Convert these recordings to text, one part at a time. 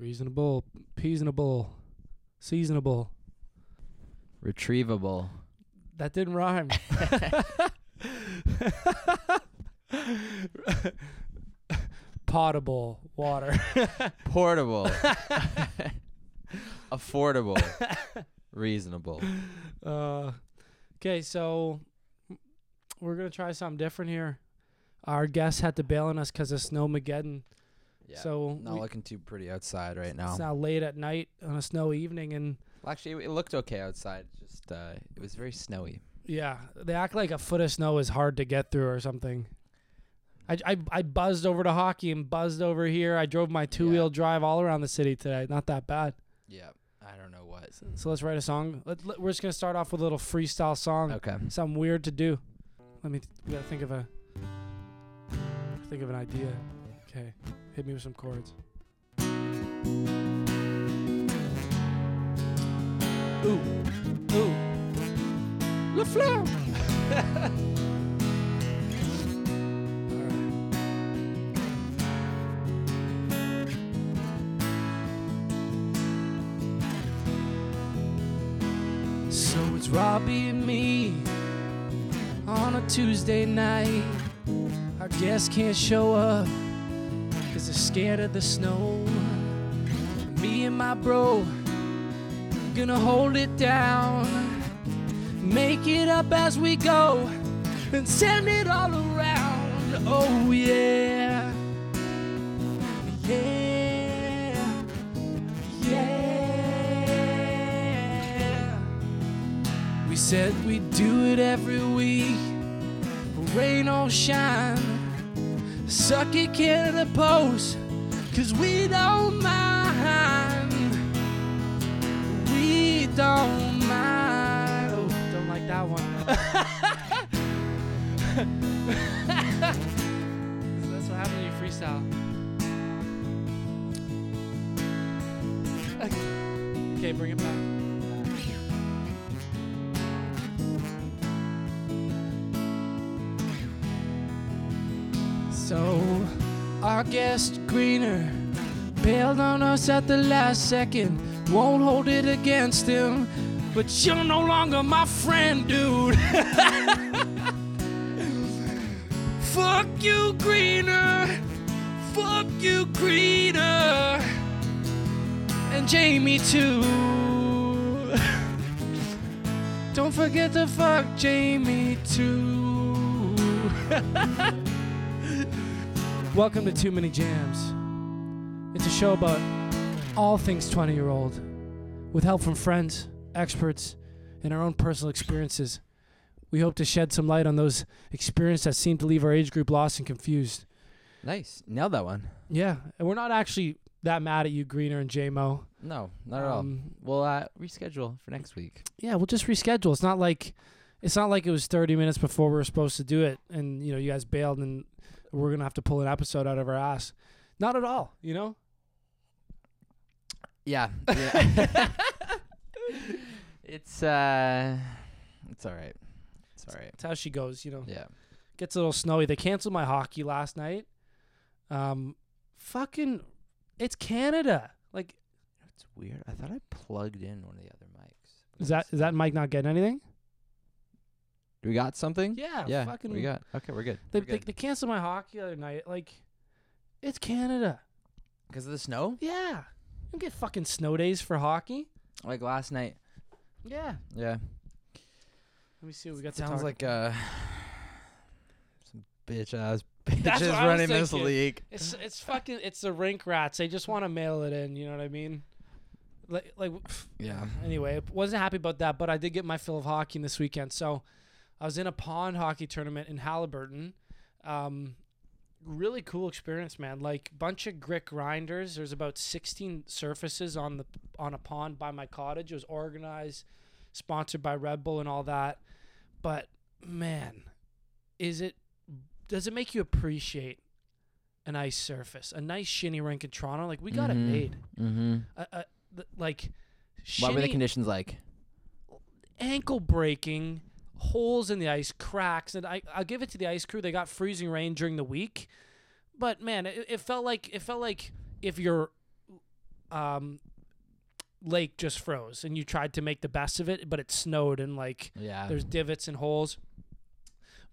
Reasonable, reasonable, seasonable. Retrievable. That didn't rhyme. Potable water. Portable. Affordable. Reasonable. Uh, okay, so we're gonna try something different here. Our guest had to bail on us because of snowmageddon. Yeah. So not we- looking too pretty outside right now. It's now late at night on a snowy evening, and Well, actually, it looked okay outside. Just uh, it was very snowy. yeah, they act like a foot of snow is hard to get through or something. I, I, I buzzed over to hockey and buzzed over here. I drove my two wheel drive all around the city today. Not that bad. Yeah. I don't know what. So let's write a song. Let, let- we're just gonna start off with a little freestyle song. Okay. Something weird to do. Let me. We gotta think of a. Think of an idea. Okay, hit me with some chords. Ooh, ooh, Le Fleur. So it's Robbie and me on a Tuesday night. Our guests can't show up because they're scared of the snow. Me and my bro gonna hold it down, make it up as we go, and send it all around. Oh, yeah. Yeah. Yeah. We said we'd do it every week, rain or shine. Suck it, Canada Post, cause we don't mind. We don't mind. Oh, don't like that one. That's what happens when you freestyle. Okay, bring it back. Our guest Greener bailed on us at the last second. Won't hold it against him, but you're no longer my friend, dude. Fuck you, Greener. Fuck you, Greener. And Jamie, too. Don't forget to fuck Jamie, too. Welcome to Too Many Jams. It's a show about all things 20 year old, with help from friends, experts, and our own personal experiences. We hope to shed some light on those experiences that seem to leave our age group lost and confused. Nice. Nailed that one. Yeah, and we're not actually that mad at you, Greener and JMO. No, not at all. Um, We'll uh, reschedule for next week. Yeah, we'll just reschedule. It's not like it's not like it was 30 minutes before we were supposed to do it, and you know you guys bailed, and we're gonna have to pull an episode out of our ass. Not at all, you know. Yeah. yeah. it's uh, it's all right. It's all right. That's how she goes, you know. Yeah. Gets a little snowy. They canceled my hockey last night. Um, fucking, it's Canada. Like, It's weird. I thought I plugged in one of the other mics. is that is that mic not getting anything? Do we got something? Yeah, Yeah. fucking. we got. Okay, we're good. They, We're they good. they canceled my hockey the other night. Like, it's Canada. Because of the snow? Yeah, you don't get fucking snow days for hockey. Like last night. Yeah. Yeah. Let me see what we got. to Sounds talk like uh some bitch ass bitches what I was running this thinking. league. It's it's fucking it's the rink rats. They just want to mail it in. You know what I mean? Like like Yeah. anyway, wasn't happy about that, but I did get my fill of hockey this weekend. So I was in a pond hockey tournament in Haliburton. Um, really cool experience, man. Like bunch of grit grinders. There's about 16 surfaces on the on a pond by my cottage. It was organized, sponsored by Red Bull and all that. But man, is it does it make you appreciate an ice surface, a nice shinny rink in Toronto? Like we got Mhm. it made. Mm-hmm. Uh, uh, th- like What were the conditions like? ankle breaking, holes in the ice, cracks, and I I'll give it to the ice crew. They got freezing rain during the week, but man, it, it felt like it felt like if your um, lake just froze, and you tried to make the best of it, but it snowed and like Yeah. there's divots and holes.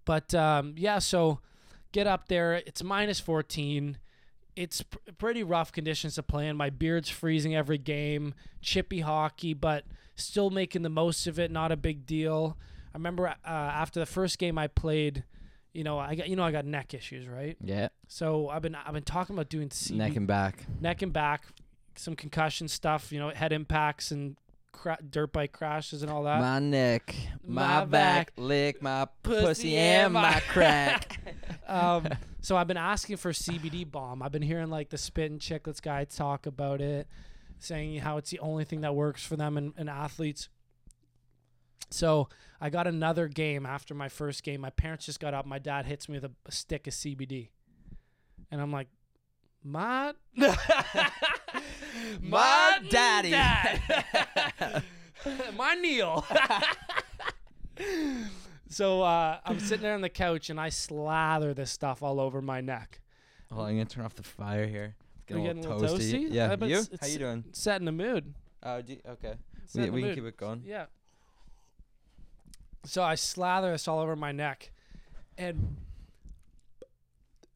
But um, yeah, so get up there. It's minus 14. It's pr- pretty rough conditions to play in. My beard's freezing every game. Chippy hockey, but still making the most of it. Not a big deal. I remember uh, after the first game I played, you know, I got you know I got neck issues, right? yeah. So I've been I've been talking about doing CB, Neck and back. neck and back, some concussion stuff, you know, head impacts and cra- dirt bike crashes and all that. my neck, my my, back, back, lick my pussy pussy, and my crack. um, so I've been asking for CBD balm. I've been hearing like the Spittin' Chiclets guy talk about it, saying how it's the only thing that works for them and, and athletes. So I got another game after my first game. My parents just got up. My dad hits me with a, a stick of CBD, and I'm like, "My, My daddy." dad. my Neil." so uh, I'm sitting there on the couch and I slather this stuff all over my neck. On, I'm gonna turn off the fire here. It's We getting, a a little toasty. Yeah, you? it's- How you doing? Set in the mood. Oh, okay. Set We, we can mood. keep it going. Yeah. So I slather this all over my neck, and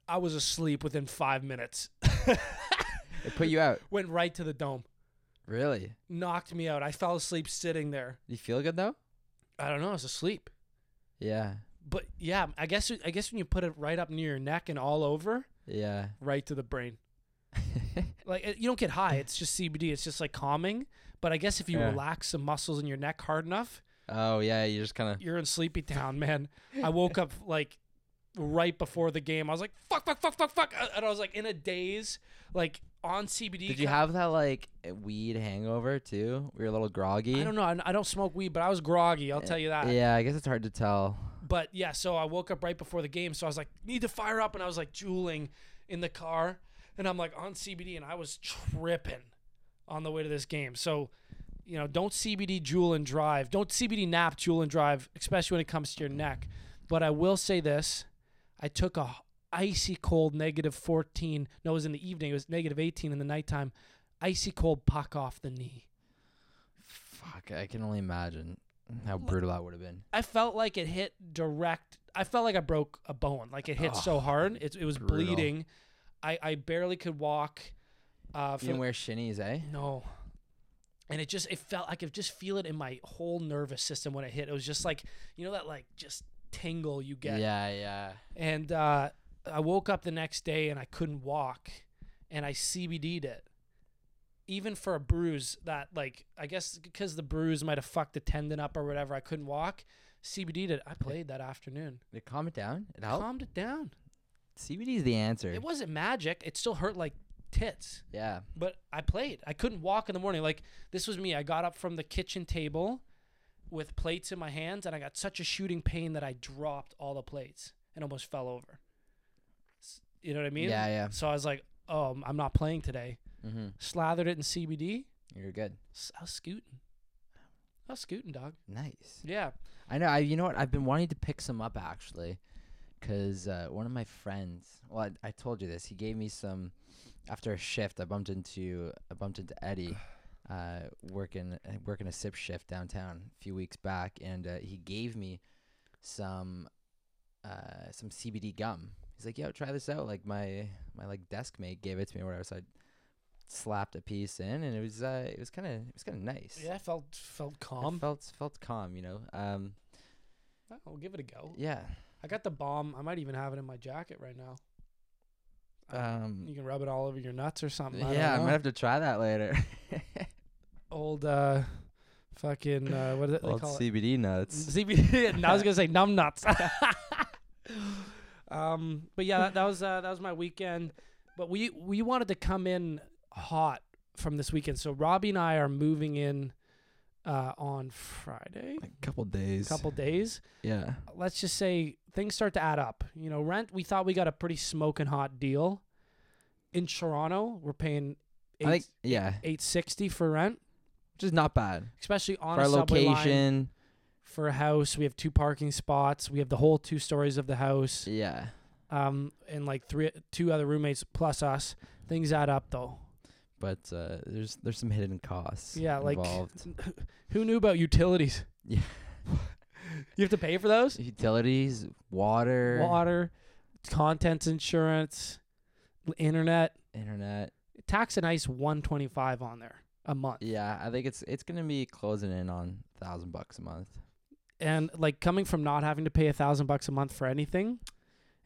I was asleep within five minutes. It put you out. Went right to the dome, Really? knocked me out. I fell asleep sitting there. You feel good though? I don't know. I was asleep. Yeah. But yeah, I guess I guess when you put it right up near your neck and all over, Yeah. right to the brain. Like you don't get high. It's just CBD. It's just like calming. But I guess if you Yeah. relax some muscles in your neck hard enough, oh yeah, you just kind of. you're in sleepy town, man. I woke up like right before the game. I was like, fuck, fuck, fuck, fuck, fuck. And I was like in a daze, like on CBD. Did you have that like weed hangover too? We were a little groggy. I don't know. I, I don't smoke weed, but I was groggy. I'll tell you that. Yeah, I guess it's hard to tell. But yeah, so I woke up right before the game. So I was like, need to fire up. And I was like juuling in the car. And I'm like on CBD and I was tripping on the way to this game. So, you know, don't CBD Juul and drive. Don't CBD nap, Juul and drive, especially when it comes to your neck. But I will say this I took a icy cold negative 14. No, it was in the evening. It was negative 18 in the nighttime. Icy cold puck off the knee. Fuck, I can only imagine how brutal that would have been. I felt like it hit direct. I felt like I broke a bone. Like it hit so Oh, hard. It, it was brutal. bleeding. I, I barely could walk. Uh, You didn't wear shinnies, eh? no. And it just it felt I could just feel it in my whole nervous system when it hit. It was just like you know that like just tingle you get. Yeah, yeah. And uh, I woke up the next day and I couldn't walk, and I CBD'd it. Even for a bruise that like I guess because the bruise might have fucked the tendon up or whatever, I couldn't walk. CBD'd it. I played that afternoon. Did it calm it down? It helped. Calmed it down. CBD is the answer. It wasn't magic. It still hurt like tits. yeah. But I played. I couldn't walk in the morning. Like this was me. I got up from the kitchen table with plates in my hands and I got such a shooting pain that I dropped all the plates and almost fell over. You know what I mean? Yeah, yeah. So I was like, "Oh, I'm not playing today." Mm-hmm. Slathered it in CBD. You're good. I was scooting. I was scooting, dog. Nice. Yeah. I know. I you know what? I've been wanting to pick some up actually, because uh, one of my friends. Well, I, I told you this. He gave me some after a shift. I bumped into I bumped into Eddie, uh, working working a sip shift downtown a few weeks back, and uh, he gave me some uh, some CBD gum. He's like, "Yo, try this out." Like my my like desk mate gave it to me or whatever. So I slapped a piece in, and it was uh, it was kind of it was kind of nice. Yeah, I felt felt It calm. felt felt calm, you know. Um, I'll give it a go. yeah. I got the balm. I might even have it in my jacket right now. Um, you can rub it all over your nuts or something. I yeah, I might have to try that later. old uh fucking uh what do they Old call it? CBD nuts. CBD. I was gonna say numb nuts. um, but yeah, that, that was uh, that was my weekend. But we we wanted to come in hot from this weekend, so Robbie and I are moving in uh, on Friday. A couple days. A couple days. Yeah. Let's just say things start to add up. You know, rent. We thought we got a pretty smoking hot deal in Toronto. We're paying eight I think yeah, eight sixty for rent, which is not bad especially on for a our subway line. location. for a house. We have two parking spots. We have the whole two stories of the house. Yeah. Um, and like three, two other roommates plus us. Things add up though. But uh, there's there's some hidden costs. Yeah, like involved. who knew about utilities? Yeah. you have to pay for those? utilities, water, Water, contents insurance, internet. internet. Tax and ice 125 on there a month. Yeah, I think it's it's gonna be closing in on thousand bucks a month. And like coming from not having to pay a thousand bucks a month for anything,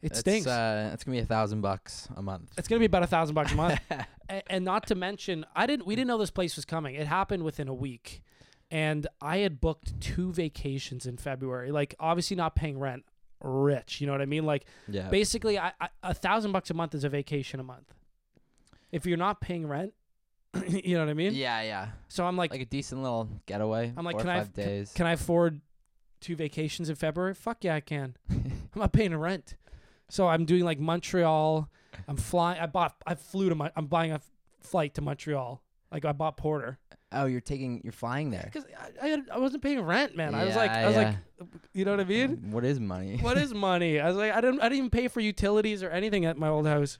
it It's, stinks. Uh, it's gonna be a thousand bucks a month. it's gonna be about a thousand bucks a month. A- and not to mention, I didn't. We didn't know this place was coming. It happened within a week, and I had booked two vacations in February. Like obviously not paying rent, rich. You know what I mean? Like yeah, basically, I, I a thousand bucks a month is a vacation a month. If you're not paying rent, you know what I mean. yeah, yeah. So I'm like, Like a decent little getaway. I'm like, four can or I five can- can I afford two vacations in February? Fuck yeah, I can. I'm not paying rent. So I'm doing like Montreal. I'm flying. I bought. I flew to my. I'm buying a f- flight to Montreal. Like I bought Porter oh, you're taking you're flying there. because I, I, I wasn't paying rent, man. I was like, I was like, you know what I mean? What is money? what is money? I was like, I didn't. I didn't even pay for utilities or anything at my old house.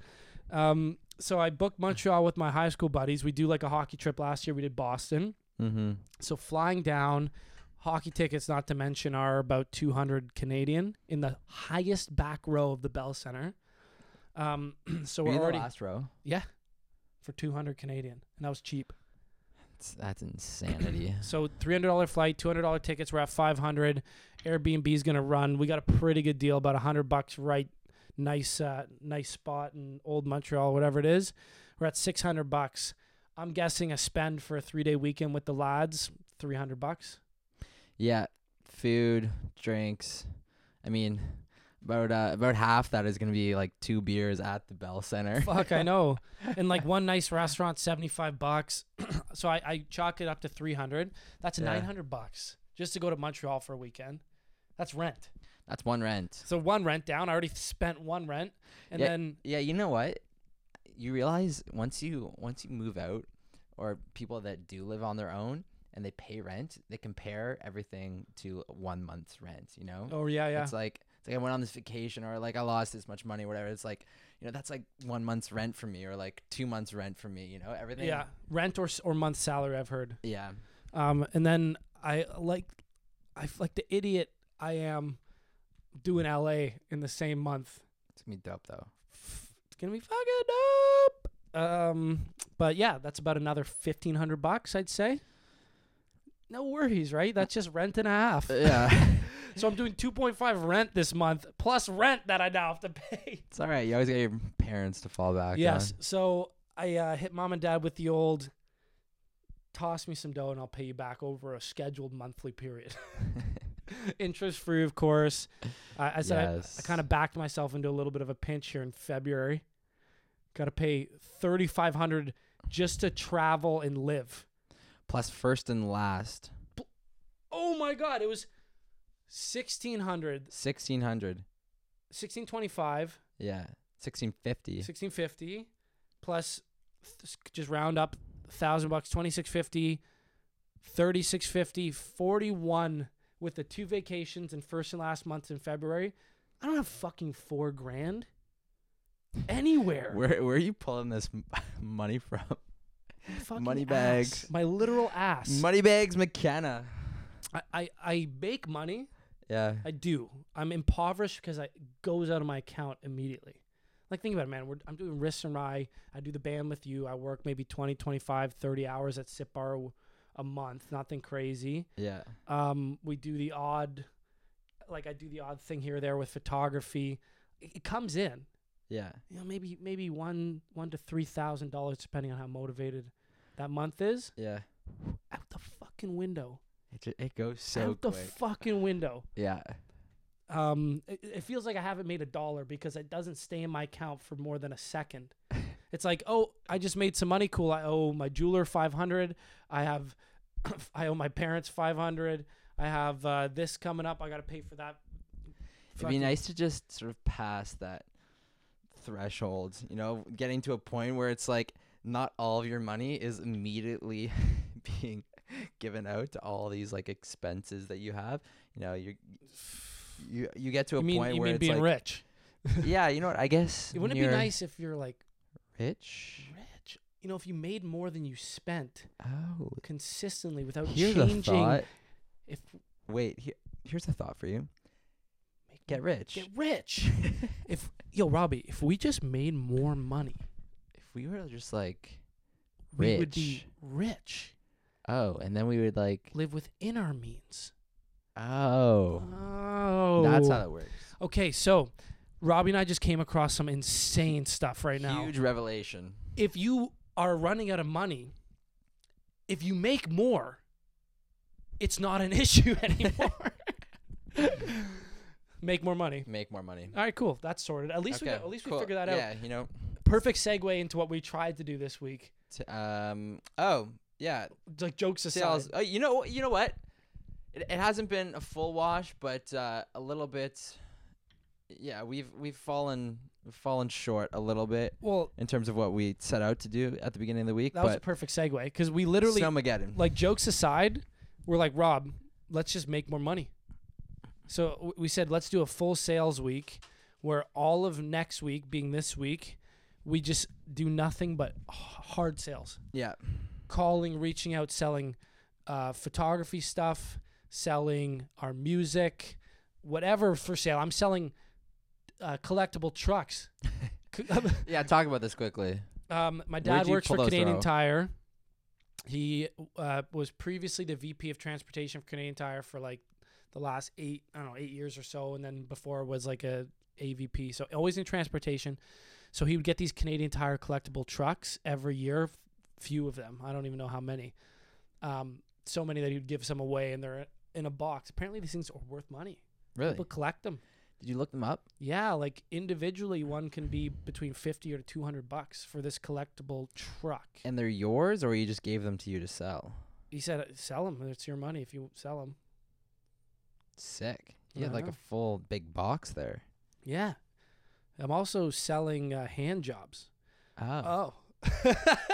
Um, so I booked Montreal with my high school buddies. We do like a hockey trip last year. We did Boston. mm-hmm. So flying down, hockey tickets, not to mention, are about 200 Canadian in the highest back row of the Bell Center. Um, so Were we're you in the already last row? Yeah, for 200 Canadian, and that was cheap. That's, that's insanity. So $300 flight, $200 tickets. We're at 500. Airbnb is gonna run. We got a pretty good deal, about 100 bucks. Right, nice, uh, nice spot in Old Montreal, whatever it is. We're at 600 bucks. I'm guessing a spend for a three day weekend with the lads, 300 bucks. Yeah, food, drinks. I mean, about uh, about half that is gonna be like two beers at the Bell Center. Fuck, I know. And like one nice restaurant, seventy five bucks. so I, I chalk it up to three hundred. That's Yeah. nine hundred bucks just to go to Montreal for a weekend. That's rent. That's one rent. So one rent down. I already spent one rent, and Yeah. then Yeah, you know what? You realize once you once you move out, or people that do live on their own and they pay rent, they compare everything to one month's rent. You know, oh yeah yeah it's like it's like I went on this vacation, or like I lost this much money, whatever. It's like you know that's like one month's rent for me, or like two months rent for me. You know, everything. yeah rent or or month salary. I've heard. Yeah. Um, and then I like, I like the idiot I am, doing L.A. in the same month. It's gonna be dope though. It's gonna be fucking dope. Um, but yeah, that's about another fifteen hundred bucks, I'd say. No worries, right? That's just rent and a half. Yeah. So I'm doing two point five rent this month plus rent that I now have to pay. it's all right. You always got your parents to fall back yes. So I uh, hit mom and dad with the old. Toss me some dough and I'll pay you back over a scheduled monthly period. Interest free, of course. I I said I- I kind of backed myself into a little bit of a pinch here in February. Got to pay thirty five hundred just to travel and live. Plus first and last Oh my god, it was 1600, sixteen hundred. 1625, Yeah, sixteen fifty. 1650 plus th- just round up 1000 bucks, 2650, 3650, 41 with the two vacations and first and last months in February. I don't have fucking 4 grand anywhere. Where where are you pulling this money from? Fucking Money ass. bags. My literal ass. Money bags, McKenna. I, I, I make money. Yeah. I do. I'm impoverished because it goes out of my account immediately. Like, think about it, man. We're, I'm doing Riss and Rye. I do the band with you. I work maybe 20, 25, 30 hours at Sip Bar a- a month. Nothing crazy. Yeah. Um, we do the odd, like, I do the odd thing here or there with photography. It, it comes in. Yeah. You know, maybe maybe one one to three thousand dollars, depending on how motivated that month is. Yeah. Out the fucking window. It ju- it goes so out the fucking window. yeah. Um, it, it feels like I haven't made a dollar because it doesn't stay in my account for more than a second. It's like, oh, I just made some money. Cool. I owe my jeweler five hundred. I have, I owe my parents five hundred. I have uh, this coming up. I got to pay for that. It'd be nice to just sort of pass that threshold, you know, getting to a point where it's like not all of your money is immediately being given out to all these like expenses that you have. You know, you you you get to a You mean point you where mean it's being like rich? yeah, you know what? I guess it Wouldn't it be nice if you're like rich? rich? you know, if you made more than you spent Oh, consistently without here's a changing, thought. if Wait, here, here's a thought for you. make Get rich. get rich. if yo Robbie, if we just made more money, we were just like, we would be rich. oh, and then we would like, Live within our means. oh, Oh, that's how that works. Okay, so Robbie and I just came across some insane stuff right now. Huge revelation. If you are running out of money, if you make more, it's not an issue anymore. make more money. Make more money. All right, cool. That's sorted. At least we got, at least we cool. figured that out. Yeah, you know. Perfect segue into what we tried to do this week. T- um. Oh, yeah. Like jokes aside. Sales. Oh, you know. You know what? It, it hasn't been a full wash, but uh, a little bit. Yeah, we've we've fallen we've fallen short a little bit Well, in terms of what we set out to do at the beginning of the week. that was a perfect segue because we literally, Snowmageddon. like jokes aside, we're like Rob, let's just make more money. So w- we said let's do a full sales week where all of next week being this week, we just do nothing but hard sales. yeah. calling, reaching out, selling uh, photography stuff, selling our music, whatever for sale. I'm selling uh, collectible trucks. Yeah. Talk about this quickly. um, my dad works for Canadian from? Tire. He uh, was previously the VP of transportation for Canadian Tire for like the last eight, I don't know, eight years or so, and then before was like a AVP. So always in transportation. So he would get these Canadian Tire collectible trucks every year, f- few of them. I don't even know how many. Um, so many that he would give some away, and they're in a box. Apparently, these things are worth money. Really? People collect them. Did you look them up? Yeah, like individually, one can be between fifty or two hundred bucks for this collectible truck. And they're yours, or you just gave them to you to sell? He said, "Sell them. It's your money if you sell them." Sick. You I had like know. a full big box there. Yeah. I'm also selling uh, hand jobs. Oh, Oh.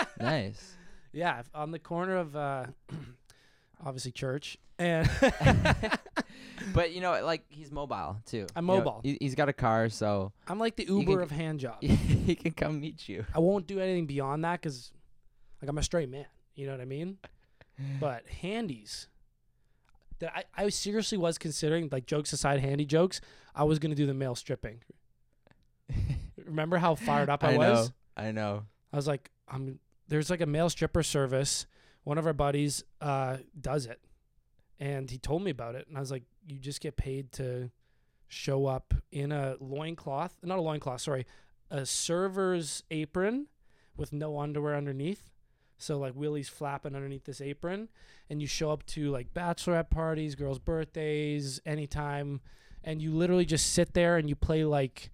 nice. Yeah, on the corner of uh, obviously church and But you know, like he's mobile too. I'm You know, mobile. he, he's got a car, so I'm like the Uber of hand jobs. he can come meet you. I won't do anything beyond that because, like, I'm a straight man. You know what I mean? But handies, that I, I seriously was considering, like, jokes aside, handy jokes, I was gonna do the male stripping. Remember how fired up I, I was? know. I know. I was like, I'm there's like a male stripper service. One of our buddies uh, does it, and he told me about it, and I was like, you just get paid to show up in a loincloth, not a loincloth, sorry, a server's apron with no underwear underneath. So like Willie's flapping underneath this apron, and you show up to like bachelorette parties, girls' birthdays, anytime, and you literally just sit there and you play like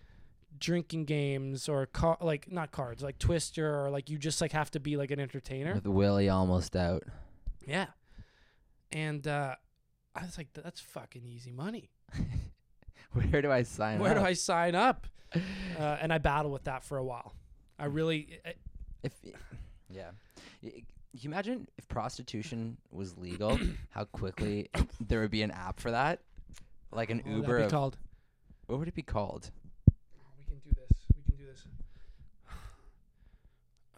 drinking games or car like not cards like Twister or like you just like have to be like an entertainer. With Willie almost out. Yeah, and uh, I was like, that's fucking easy money. Where do I sign up? Where up? do I sign up? Uh, and I battled with that for a while. I really, I, If yeah, can you imagine if prostitution was legal, how quickly there would be an app for that, like an what would that Uber. be Of, called? what would it be called? We can do this. We can do this.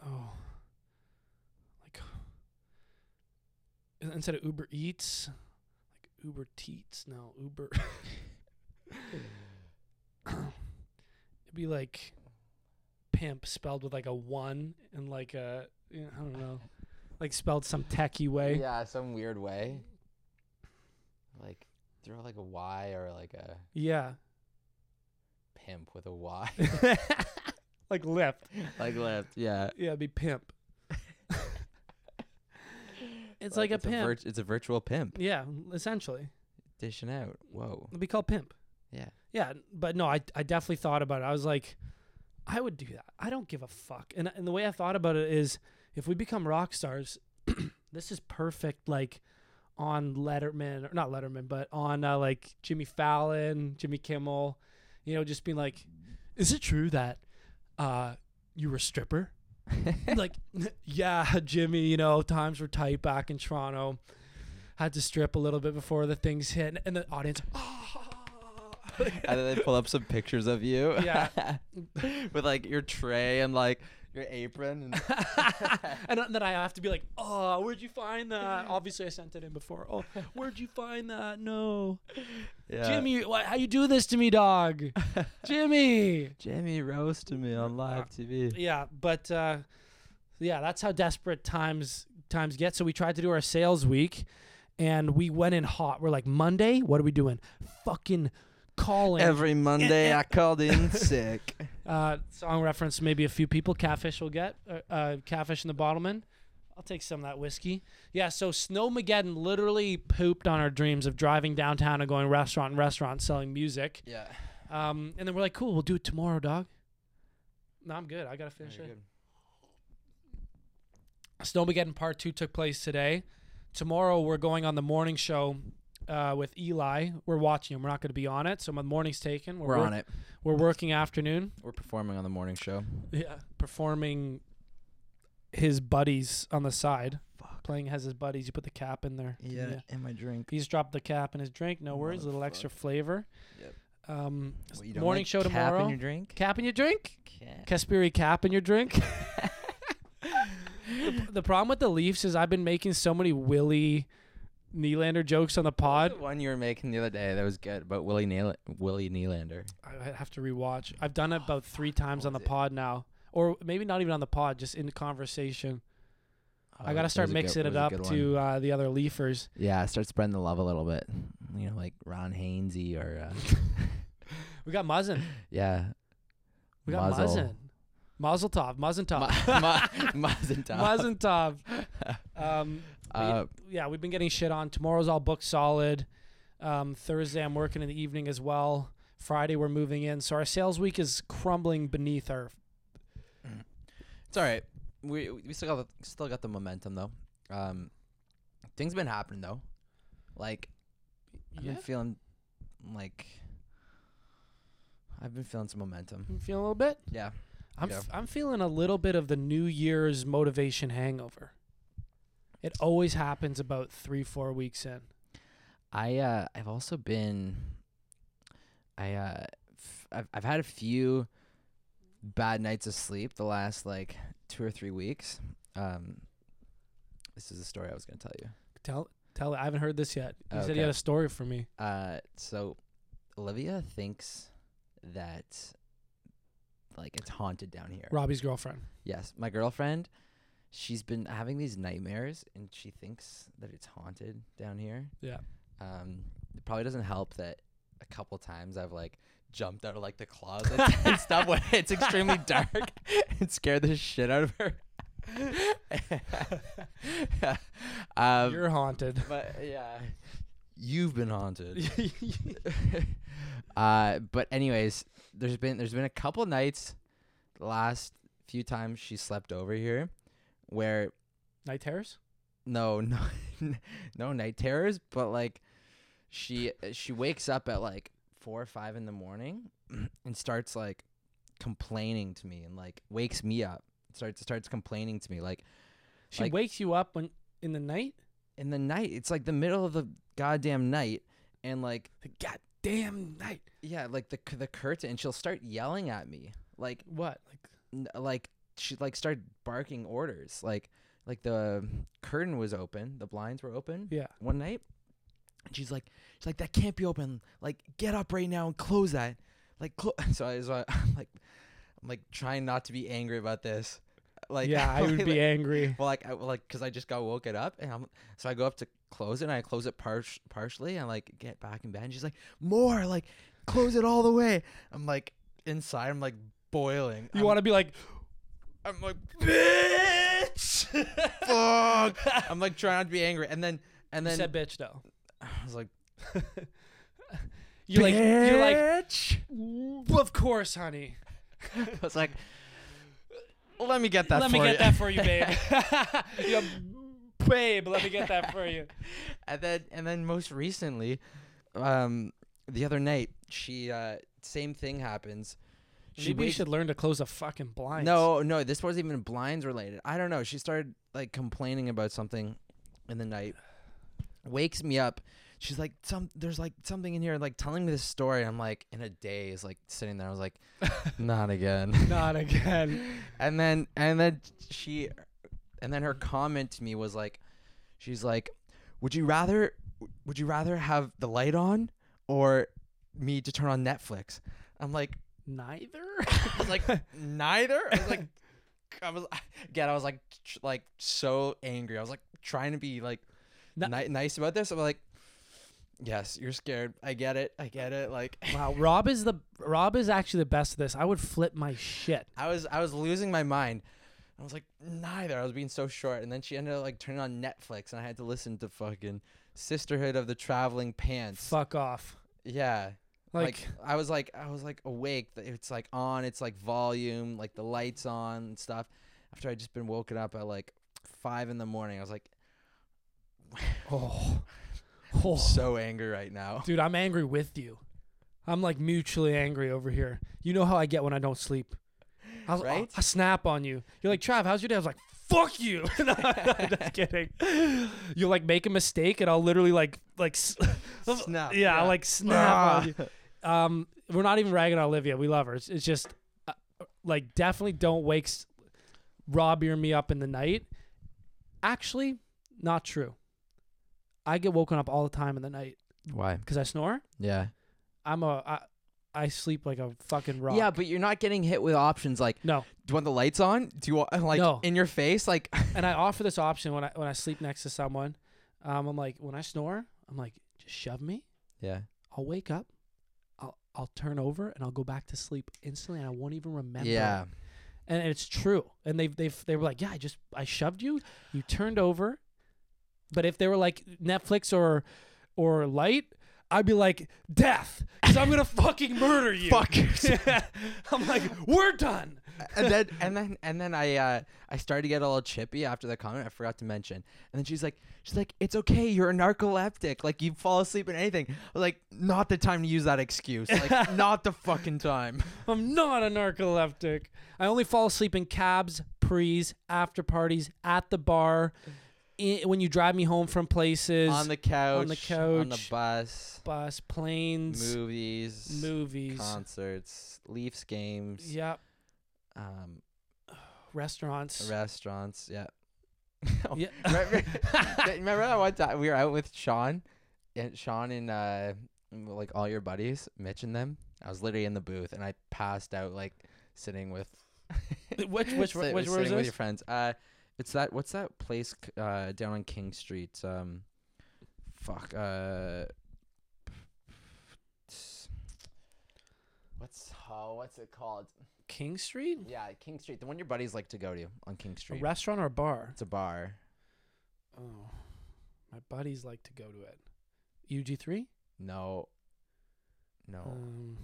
Oh, like instead of Uber Eats, like Uber Teats. No, Uber. It'd be like pimp spelled with like a one and like a yeah, I don't know, like spelled some techie way. Yeah, some weird way. Like throw like a Y or like a Yeah. pimp with a Y. like Lyft. like left. Yeah. Yeah, it'd be pimp. it's like a it's pimp. virt- it's a virtual pimp yeah, essentially. dishing out. Whoa. It'd be called pimp. Yeah. Yeah, but no, I I definitely thought about it. I was like, I would do that. I don't give a fuck. And and the way I thought about it is, if we become rock stars, this is perfect. Like on Letterman or not Letterman, but on uh, like Jimmy Fallon, Jimmy Kimmel, you know, just being like, is it true that uh you were a stripper? like, yeah, Jimmy, you know, times were tight back in Toronto. Had to strip a little bit before the things hit, and the audience. and then they pull up some pictures of you. Yeah. with like your tray and like your apron. and then I have to be like, "Oh, where'd you find that?" Obviously, I sent it in before. Oh, where'd you find that? No, yeah. Jimmy, why, how you do this to me, dog? Jimmy. Jimmy roasted me on live uh, TV. Yeah, but uh, yeah, that's how desperate times times get. So we tried to do our sales week, and we went in hot. We're like, Monday, what are we doing? Fucking calling. Every Monday eh, eh. I called in sick. Uh, song reference, maybe a few people. Catfish will get uh, uh, Catfish and the Bottlemen. I'll take some of that whiskey. Yeah, so Snowmageddon literally pooped on our dreams of driving downtown and going restaurant and restaurant selling music. Yeah. Um, and then we're like, cool, we'll do it tomorrow, dog. No, I'm good. I gotta finish it. Snowmageddon Part Two took place today. Tomorrow we're going on the morning show uh, with Eli. We're watching him. We're not going to be on it. So my morning's taken. We're on it. We're working afternoon. We're performing on the morning show. Yeah, performing his buddies on the side. Fuck. Playing as his buddies. You put the cap in there. Yeah. In my drink. He's dropped the cap in his drink. No worries. A little extra flavor. Yep. Um, What, you don't morning like show cap tomorrow. in your drink? cap in your drink. Kasperi cap in your drink. the, the problem with the Leafs is I've been making so many Willie Nylander jokes on the pod. The one you were making the other day that was good about Willie Neal- Willie Nylander. I have to rewatch. I've done it about three times on the pod now, or maybe not even on the pod, just in the conversation. I Oh, gotta start a good- mixing it up to uh, the other Leafers. Yeah, start spreading the love a little bit. You know, like Ron Hainsey or uh, We got Muzzin. yeah, We got Muzzle. Muzzin. Mazel tov. Muzzin Ma- ma- Mazen Tov. Muzzin tov. Um, Uh, yeah, we've been getting shit on. Tomorrow's all booked solid. Um, Thursday, I'm working in the evening as well. Friday, we're moving in. So our sales week is crumbling beneath our. It's all right. We we still got the, still got the momentum though. Um, things been happening though. Like I've Yeah, been feeling like I've been feeling some momentum. you feeling a little bit. Yeah. I'm Yeah. f- I'm feeling a little bit of the New Year's motivation hangover. It always happens about three four weeks in. I uh I've also been I uh f- I've I've had a few bad nights of sleep the last like 2 or 3 weeks. Um this is a story I was going to tell you. Tell tell. I haven't heard this yet. You said you had a story for me. Uh, so Olivia thinks that like it's haunted down here. Robbie's girlfriend. Yes, my girlfriend, she's been having these nightmares, and she thinks that it's haunted down here. Yeah. Um, it probably doesn't help that a couple times I've like jumped out of like the closet and stuff when it's extremely dark and scared the shit out of her. um, You're haunted. but yeah, you've been haunted. uh, but anyways, there's been there's been a couple nights, the last few times she slept over here, where Night terrors. no no no night terrors, but like she she wakes up at like four or five in the morning and starts like complaining to me and like wakes me up starts starts complaining to me like She Like- wakes you up when in the night. in the night it's like the middle of the goddamn night and like The goddamn night. Yeah, like the the curtain, and she'll start yelling at me, like What? Like n- like she like started barking orders, like like the curtain was open, the blinds were open yeah. one night, and she's like she's like that can't be open, like get up right now and close that, like clo-. so I so I'm like I'm like trying not to be angry about this, like yeah, I would like- be angry. well, like, I, like, cause I just got woken up, and I'm, so I go up to close it, and I close it par- partially, and like get back in bed, and she's like, more, like, close it all the way. I'm like, inside, I'm like boiling. You want to be like, I'm like, bitch, fuck. I'm like trying not to be angry, and then, and you then said bitch though. I was like, You're like, you're like, bitch. of course, honey. I was like, let me get that. let for me get you." that for you, babe. yeah, babe, let me get that for you. and then and then most recently, um, the other night she uh same thing happens. She Maybe you wakes- should learn to close a fucking blind. No, no, this wasn't even blinds related. I don't know. She started like complaining about something in the night. Wakes me up, she's like some there's like something in here like telling me this story. I'm like in a daze, like sitting there. I was like, not again. Not again. and then and then she and then her comment to me was like she's like would you rather would you rather have the light on or me to turn on netflix i'm like Neither. i was like neither i was like i was again i was like tr- like so angry i was like trying to be like ni- nice about this i'm like yes you're scared i get it i get it like wow, Rob is the Rob is actually the best of this. I would flip my shit. I was I was losing my mind. I was like, neither. I was being so short, and then she ended up like turning on Netflix, and I had to listen to fucking Sisterhood of the Traveling Pants. Fuck off. Yeah, Like, like, I was like I was like awake. It's like on. It's like volume, like the lights on and stuff. After I just been woken up at like five in the morning, I was like, oh, oh. so angry right now. dude, I'm angry with you. I'm like mutually angry over here. You know how I get when I don't sleep. I'll, I'll- Right? I snap on you. You're like, Trav, how's your day? I was like, fuck you. no, I'm just kidding. You'll like make a mistake and I'll literally like like Snap. yeah, I'll like snap Ah. on you. Um, we're not even ragging on Olivia. We love her. It's, it's just uh, like definitely don't wake s- Robbie or me up in the night. Actually, not true. I get woken up all the time in the night Why? because I snore. Yeah. I'm a I, I sleep like a fucking rock. Yeah, but you're not getting hit with options like, no, do you want the lights on? Do you want like No. in your face? Like, and I offer this option when I when I sleep next to someone. Um, I'm like when I snore, I'm like just shove me. yeah. I'll wake up. I'll turn over and I'll go back to sleep instantly, and I won't even remember. Yeah. and it's true. And they've they've they were like, yeah, I just I shoved you. You turned over. But if they were like Netflix or or light, I'd be like death, because I'm gonna fucking murder you. Fuck I'm like, we're done. And then and then and then I uh I started to get a little chippy after the comment. I forgot to mention. And then she's like she's like, It's okay, you're a narcoleptic. Like you fall asleep in anything. Like, not the time to use that excuse. Like not the fucking time. I'm not a narcoleptic. I only fall asleep in cabs, prees, after parties, at the bar, i when you drive me home from places, on the couch. on the On the couch, bus. bus, planes, Movies. movies. Concerts. Leafs games. Yep. Um Restaurants. restaurants. Yeah. Oh, Yeah. remember, remember that one time we were out with Sean, and Sean and uh, like all your buddies, Mitch and them. I was literally in the booth, and I passed out like sitting with. Which- which- sit- which- where sitting with your friends? Uh, it's that. What's that place uh down on King Street? Um, fuck. Uh. What's oh, what's it called? King Street? Yeah, King Street. The one your buddies like to go to on King A Street. restaurant or a bar? it's a bar. Oh, my buddies like to go to it. UG3? No. No. Um,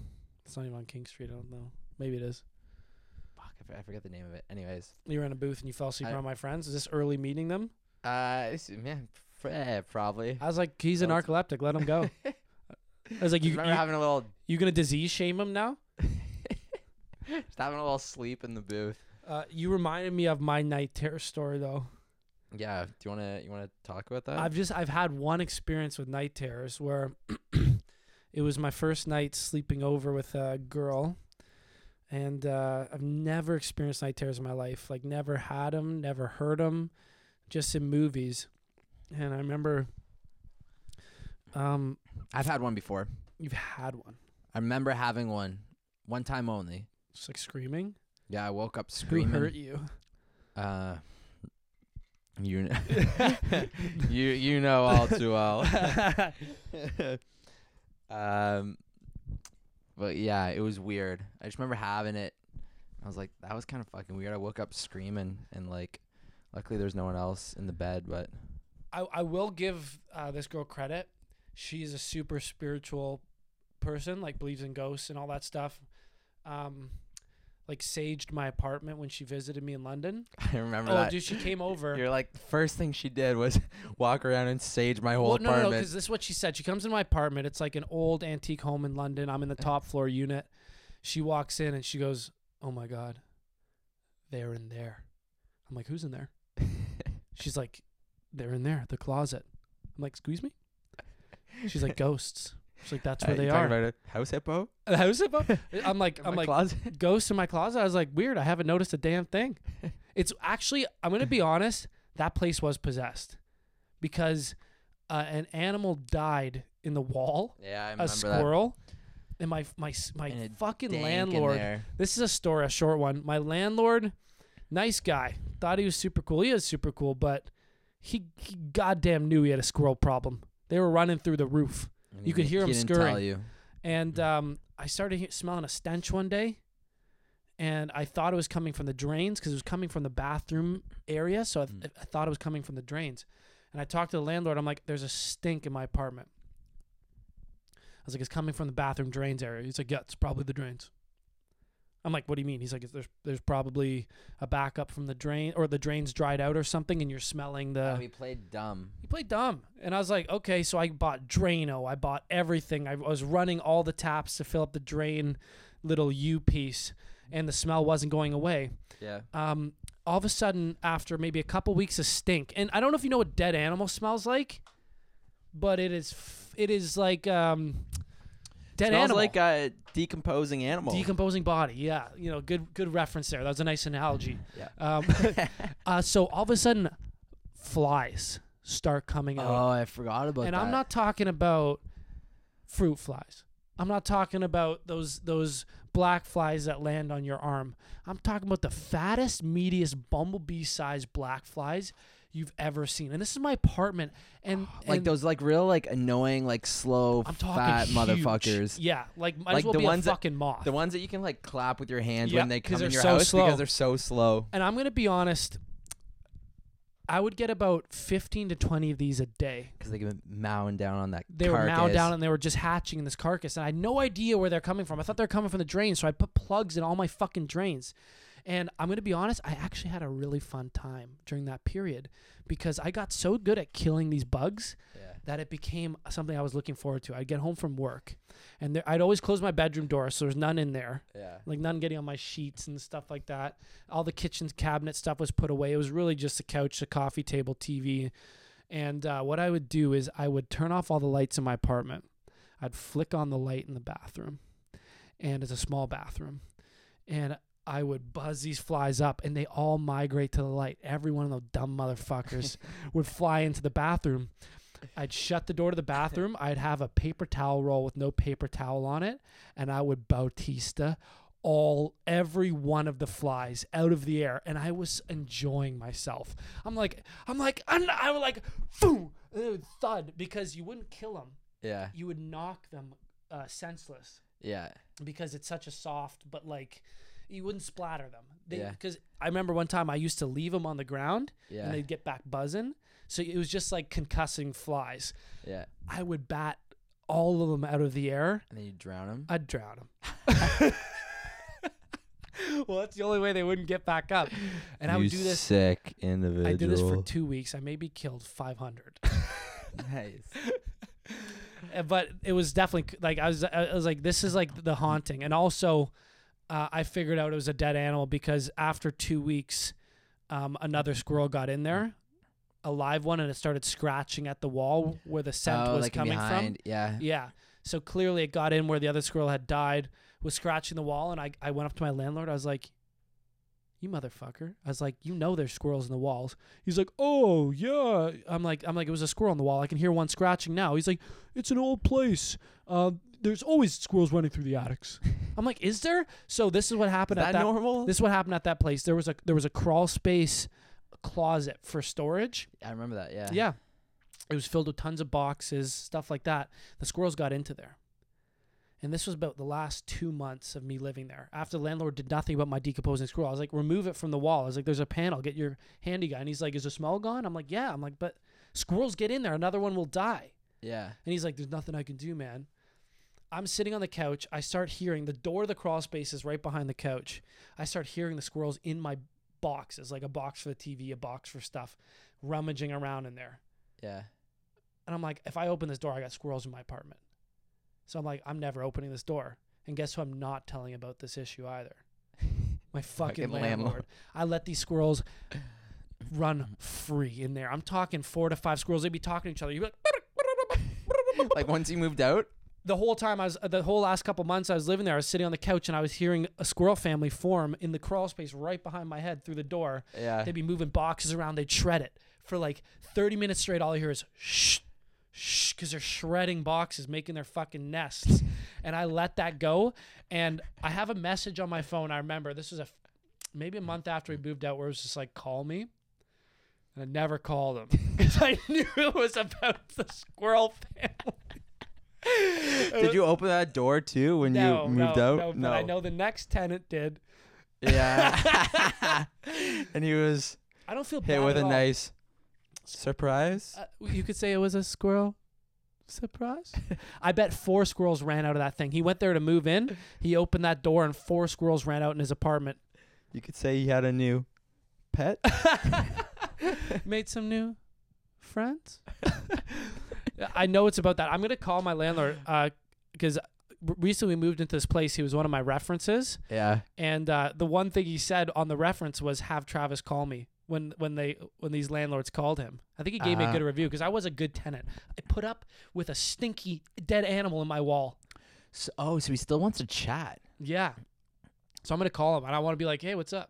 it's not even on King Street. I don't know. Maybe it is. Fuck, I, forget the name of it. Anyways, You were in a booth and you fell asleep I- around my friends. Is this early meeting them? uh, man, eh, probably. I was like, he's a Sounds- narcoleptic. Let him go. I was like, you, remember you, having a little, you gonna disease shame him now? just having a little sleep in the booth. Uh, you reminded me of my night terror story though. Yeah. Do you wanna you wanna talk about that? I've just I've had one experience with night terrors where it was my first night sleeping over with a girl, and uh, I've never experienced night terrors in my life. Like never had them, never heard them, just in movies. And I remember, um, I've had one before. you've had one, I remember having one, one time only. Just like screaming. Yeah, I woke up screaming. Who hurt you? Uh, you, kn- you you know all too well. um, but yeah, it was weird. I just remember having it. I was like, that was kind of fucking weird. I woke up screaming, and like, luckily there's no one else in the bed. But I, I will give uh, this girl credit. She's a super spiritual person, like believes in ghosts and all that stuff. Um, like saged my apartment when she visited me in London. I remember Oh, that. dude, she came over. You're like, the first thing she did was walk around and sage my whole well, no, no, no, apartment. because this is what she said. She comes in my apartment. It's like an old antique home in London. I'm in the top floor unit. She walks in and she goes, "Oh my god, they're in there." I'm like, "Who's in there?" She's like, "They're in there, the closet." I'm like, "Excuse me." She's like ghosts. She's like that's Uh, where you they talking are. about a house hippo? A house hippo? I'm like I'm like closet. ghosts in my closet. I was like weird. I haven't noticed a damn thing. it's actually I'm gonna be honest. That place was possessed because uh, an animal died in the wall. Yeah, I A remember that. A squirrel. And my my my And fucking that. Dank in landlord. This is a story, a short one. My landlord, nice guy, thought he was super cool. He is super cool, but he, he goddamn knew he had a squirrel problem. They were running through the roof, And You could hear he him scurrying. and um, I started he- smelling a stench one day, and I thought it was coming from the drains because it was coming from the bathroom area. So I, th- Mm. I thought it was coming from the drains, and I talked to the landlord. I'm like, "There's a stink in my apartment." I was like, "It's coming from the bathroom drains area." He's like, "Yeah, it's probably the drains." I'm like, "What do you mean?" He's like, "There's there's probably a backup from the drain, or the drains dried out or something, and you're smelling the." Oh, he played dumb. He played dumb. And I was like, okay, so I bought Drano. I bought everything. I was running all the taps to fill up the drain little U piece, and the smell wasn't going away. Yeah. Um, all of a sudden, after maybe a couple weeks of stink, and I don't know if you know what dead animal smells like, but it is f- it is like um, dead Smells animal. like a decomposing animal. Decomposing body, yeah. You know, good good reference there. That was a nice analogy. yeah. Um, uh, so all of a sudden, flies start coming out oh, I forgot about and that. And I'm not talking about fruit flies. I'm not talking about those those black flies that land on your arm. I'm talking about the fattest, meatiest bumblebee-sized black flies you've ever seen. And this is my apartment, and like and those like real like annoying like slow I'm talking fat huge. motherfuckers. Yeah, like might Like as well the be ones a that- fucking moth. The ones that you can like clap with your hands Yep, when they come they're in your so house slow. because they're so slow. and I'm gonna be honest. I would get about 15 to 20 of these a day. Because they can mowing down on that they were mowing down and they were just hatching in this carcass and i had no idea where they're coming from i thought they were coming from the drains so i put plugs in all my fucking drains and i'm going to be honest i actually had a really fun time during that period because i got so good at killing these bugs Yeah. that it became something i was looking forward to i'd get home from work and there, i'd always close my bedroom door so there's none in there Yeah. like none getting on my sheets and stuff like that. All the kitchen cabinet stuff was put away. It was really just a couch, a coffee table, TV. And uh, what I would do is I would turn off all the lights in my apartment. I'd flick on the light in the bathroom, and it's a small bathroom, and I would buzz these flies up, and they all migrate to the light. Every one of those dumb motherfuckers would fly into the bathroom. I'd shut the door to the bathroom. I'd have a paper towel roll with no paper towel on it, and I would Bautista all every one of the flies out of the air, and I was enjoying myself. I'm like, I'm like, I'm, I was like, boom, and it would thud because you wouldn't kill them, Yeah. you would knock them uh, senseless Yeah. because it's such a soft, but like. You wouldn't splatter them. Yeah. Because I remember one time I used to leave them on the ground Yeah. and they'd get back buzzing. So it was just like concussing flies. yeah. I would bat all of them out of the air. And then you drown them. I'd drown them. well, that's the only way they wouldn't get back up. And I would do this. Sick individual. I did this for two weeks. I maybe killed 500. nice. But it was definitely like I was. I was like, this is like the haunting. And also, uh, I figured out it was a dead animal because after two weeks, um, another squirrel got in there, a live one, and it started scratching at the wall where the scent oh, was like coming behind. from. Yeah. Yeah. So clearly it got in where the other squirrel had died, was scratching the wall, and I, I went up to my landlord. I was like, You motherfucker. I was like, You know there's squirrels in the walls. He's like, Oh yeah. I'm like I'm like, it was a squirrel in the wall. I can hear one scratching now. He's like, It's an old place. Uh, there's always squirrels running through the attics. I'm like, Is there? So this is what happened that at that normal? this is what happened at that place. There was a there was a crawl space closet for storage. I remember that. Yeah. Yeah. It was filled with tons of boxes, stuff like that. The squirrels got into there. And this was about the last two months of me living there. After the landlord did nothing about my decomposing squirrel, I was like, remove it from the wall. I was like, there's a panel, get your handy guy. And he's like, is the smell gone? I'm like, yeah. I'm like, but squirrels get in there, another one will die. Yeah. And he's like, there's nothing I can do, man. I'm sitting on the couch. I start hearing the door of the crawl space is right behind the couch. I start hearing the squirrels in my boxes, like a box for the TV, a box for stuff, rummaging around in there. Yeah. And I'm like, if I open this door, I got squirrels in my apartment. So I'm like, I'm never opening this door. And guess who I'm not telling about this issue either? My fucking, Fucking landlord. landlord. I let these squirrels run free in there. I'm talking four to five squirrels. They'd be talking to each other. You'd be like, like once you moved out. the whole time I was the whole last couple months I was living there, I was sitting on the couch and I was hearing a squirrel family form in the crawl space right behind my head through the door. Yeah. They'd be moving boxes around. They'd shred it for like 30 minutes straight. All I hear is shh, shh, because they're shredding boxes, making their fucking nests. and I let that go. And I have a message on my phone. I remember this was a maybe a month after we moved out, where it was just like, call me. And I never called him because I knew it was about the squirrel family. Did you open that door too when no, you moved no, out? No, but I know the next tenant did. Yeah. and he was I don't feel hit with a all. nice surprise. Uh, you could say it was a squirrel surprise. I bet four squirrels ran out of that thing. He went there to move in. He opened that door and four squirrels ran out in his apartment. You could say he had a new pet. Made some new friends. I know it's about that. I'm gonna call my landlord Uh because recently we moved into this place. He was one of my references, yeah. and uh, the one thing he said on the reference was have Travis call me when when they when these landlords called him. I think he gave me a Ah. good review because I was a good tenant. I put up with a stinky dead animal in my wall. So, oh, so he still wants to chat. Yeah. So I'm gonna call him and I want to be like, hey, what's up?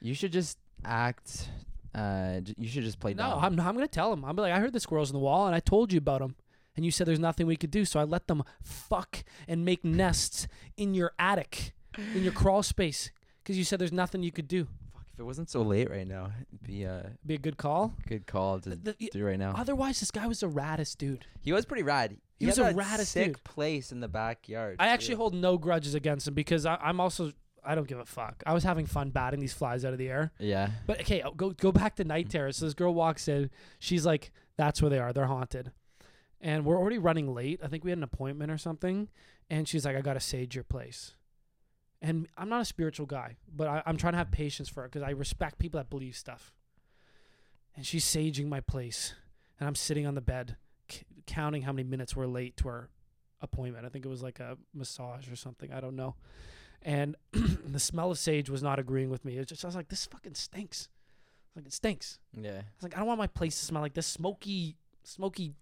You should just act. Uh, j- you should just play No, dumb. I'm I'm gonna tell him. I'm like, I heard the squirrels in the wall and I told you about them. And you said there's nothing we could do, so I let them fuck and make nests in your attic, in your crawl space, because you said there's nothing you could do. If it wasn't so late right now, it'd be a Be a good call. good call to The- the- do right now. Otherwise, this guy was the raddest dude. He was pretty rad. He was had a that raddest sick dude. place in the backyard. I actually too. hold no grudges against him because I, I'm also I don't give a fuck. I was having fun batting these flies out of the air. Yeah. But okay, I'll go go back to night terrors. So this girl walks in. She's like, "That's where they are. They're haunted." And we're already running late. I think we had an appointment or something. And she's like, "I gotta sage your place." And I'm not a spiritual guy, but I, I'm trying to have patience for her because I respect people that believe stuff. And she's saging my place, and I'm sitting on the bed, c- counting how many minutes we're late to our appointment. I think it was like a massage or something. I don't know. And the smell of sage was not agreeing with me. It just I was like, this fucking stinks. Like it stinks. Yeah. I was like, I don't want my place to smell like this smoky, smoky